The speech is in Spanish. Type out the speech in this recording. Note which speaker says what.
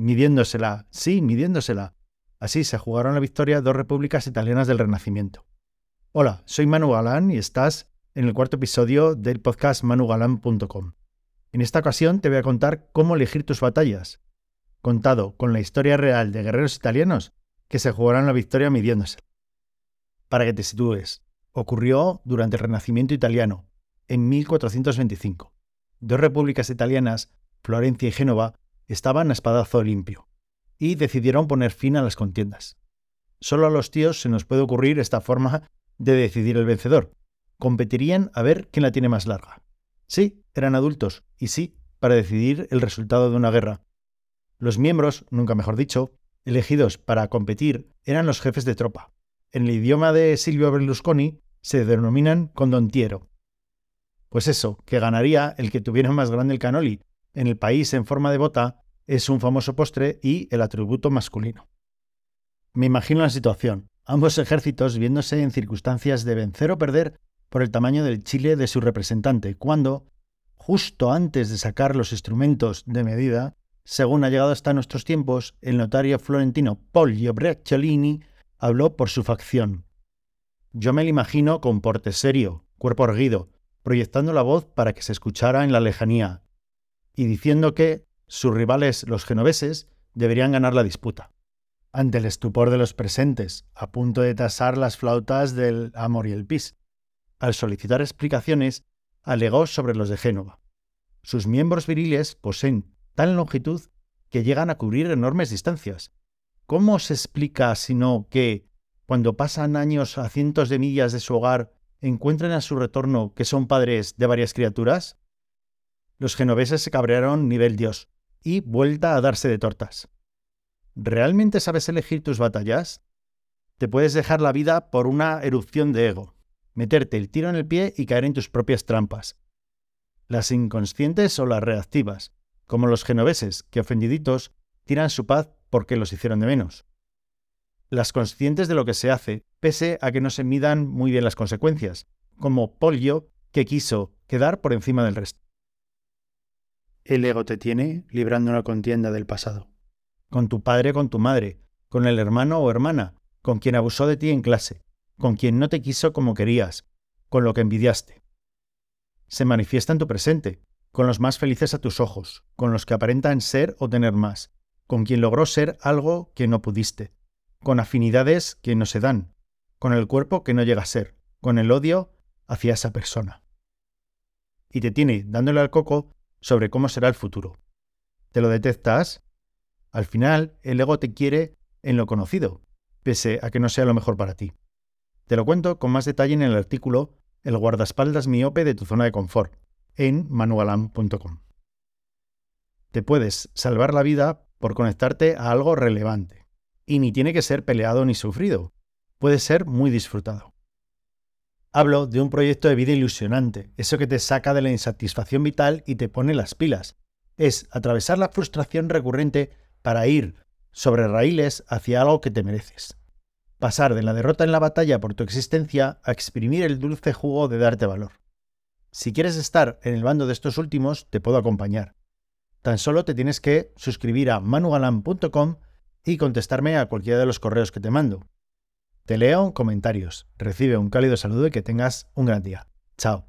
Speaker 1: midiéndosela, sí, midiéndosela. Así se jugaron la victoria dos repúblicas italianas del Renacimiento. Hola, soy Manu Galán y estás en el cuarto episodio del podcast manugalan.com. En esta ocasión te voy a contar cómo elegir tus batallas, contado con la historia real de guerreros italianos que se jugaron la victoria midiéndose. Para que te sitúes, ocurrió durante el Renacimiento italiano, en 1425. Dos repúblicas italianas, Florencia y Génova, estaban a espadazo limpio y decidieron poner fin a las contiendas. Solo a los tíos se nos puede ocurrir esta forma de decidir el vencedor. Competirían a ver quién la tiene más larga. Sí, eran adultos, y sí, para decidir el resultado de una guerra. Los miembros, nunca mejor dicho, elegidos para competir eran los jefes de tropa. En el idioma de Silvio Berlusconi se denominan condontiero. Pues eso, que ganaría el que tuviera más grande el canoli. En el país en forma de bota es un famoso postre y el atributo masculino. Me imagino la situación, ambos ejércitos viéndose en circunstancias de vencer o perder por el tamaño del chile de su representante, cuando, justo antes de sacar los instrumentos de medida, según ha llegado hasta nuestros tiempos, el notario florentino Pollio Bracciolini habló por su facción. Yo me lo imagino con porte serio, cuerpo erguido, proyectando la voz para que se escuchara en la lejanía, y diciendo que sus rivales, los genoveses, deberían ganar la disputa. Ante el estupor de los presentes, a punto de tasar las flautas del amor y el pis, al solicitar explicaciones, alegó sobre los de Génova. Sus miembros viriles poseen tal longitud que llegan a cubrir enormes distancias. ¿Cómo se explica sino que, cuando pasan años a cientos de millas de su hogar, encuentren a su retorno que son padres de varias criaturas? Los genoveses se cabrearon nivel dios y vuelta a darse de tortas. ¿Realmente sabes elegir tus batallas? Te puedes dejar la vida por una erupción de ego, meterte el tiro en el pie y caer en tus propias trampas. Las inconscientes o las reactivas, como los genoveses, que ofendiditos tiran su paz porque los hicieron de menos. Las conscientes de lo que se hace, pese a que no se midan muy bien las consecuencias, como Polio, que quiso quedar por encima del resto. El ego te tiene librando una contienda del pasado. Con tu padre, con tu madre, con el hermano o hermana, con quien abusó de ti en clase, con quien no te quiso como querías, con lo que envidiaste. Se manifiesta en tu presente, con los más felices a tus ojos, con los que aparentan ser o tener más, con quien logró ser algo que no pudiste, con afinidades que no se dan, con el cuerpo que no llega a ser, con el odio hacia esa persona. Y te tiene dándole al coco sobre cómo será el futuro. ¿Te lo detectas? Al final, el ego te quiere en lo conocido, pese a que no sea lo mejor para ti. Te lo cuento con más detalle en el artículo El guardaespaldas miope de tu zona de confort, en manualam.com. Te puedes salvar la vida por conectarte a algo relevante. Y ni tiene que ser peleado ni sufrido. Puede ser muy disfrutado. Hablo de un proyecto de vida ilusionante, eso que te saca de la insatisfacción vital y te pone las pilas. Es atravesar la frustración recurrente para ir sobre raíles hacia algo que te mereces. Pasar de la derrota en la batalla por tu existencia a exprimir el dulce jugo de darte valor. Si quieres estar en el bando de estos últimos, te puedo acompañar. Tan solo te tienes que suscribir a manugalan.com y contestarme a cualquiera de los correos que te mando. Te leo en comentarios. Recibe un cálido saludo y que tengas un gran día. Chao.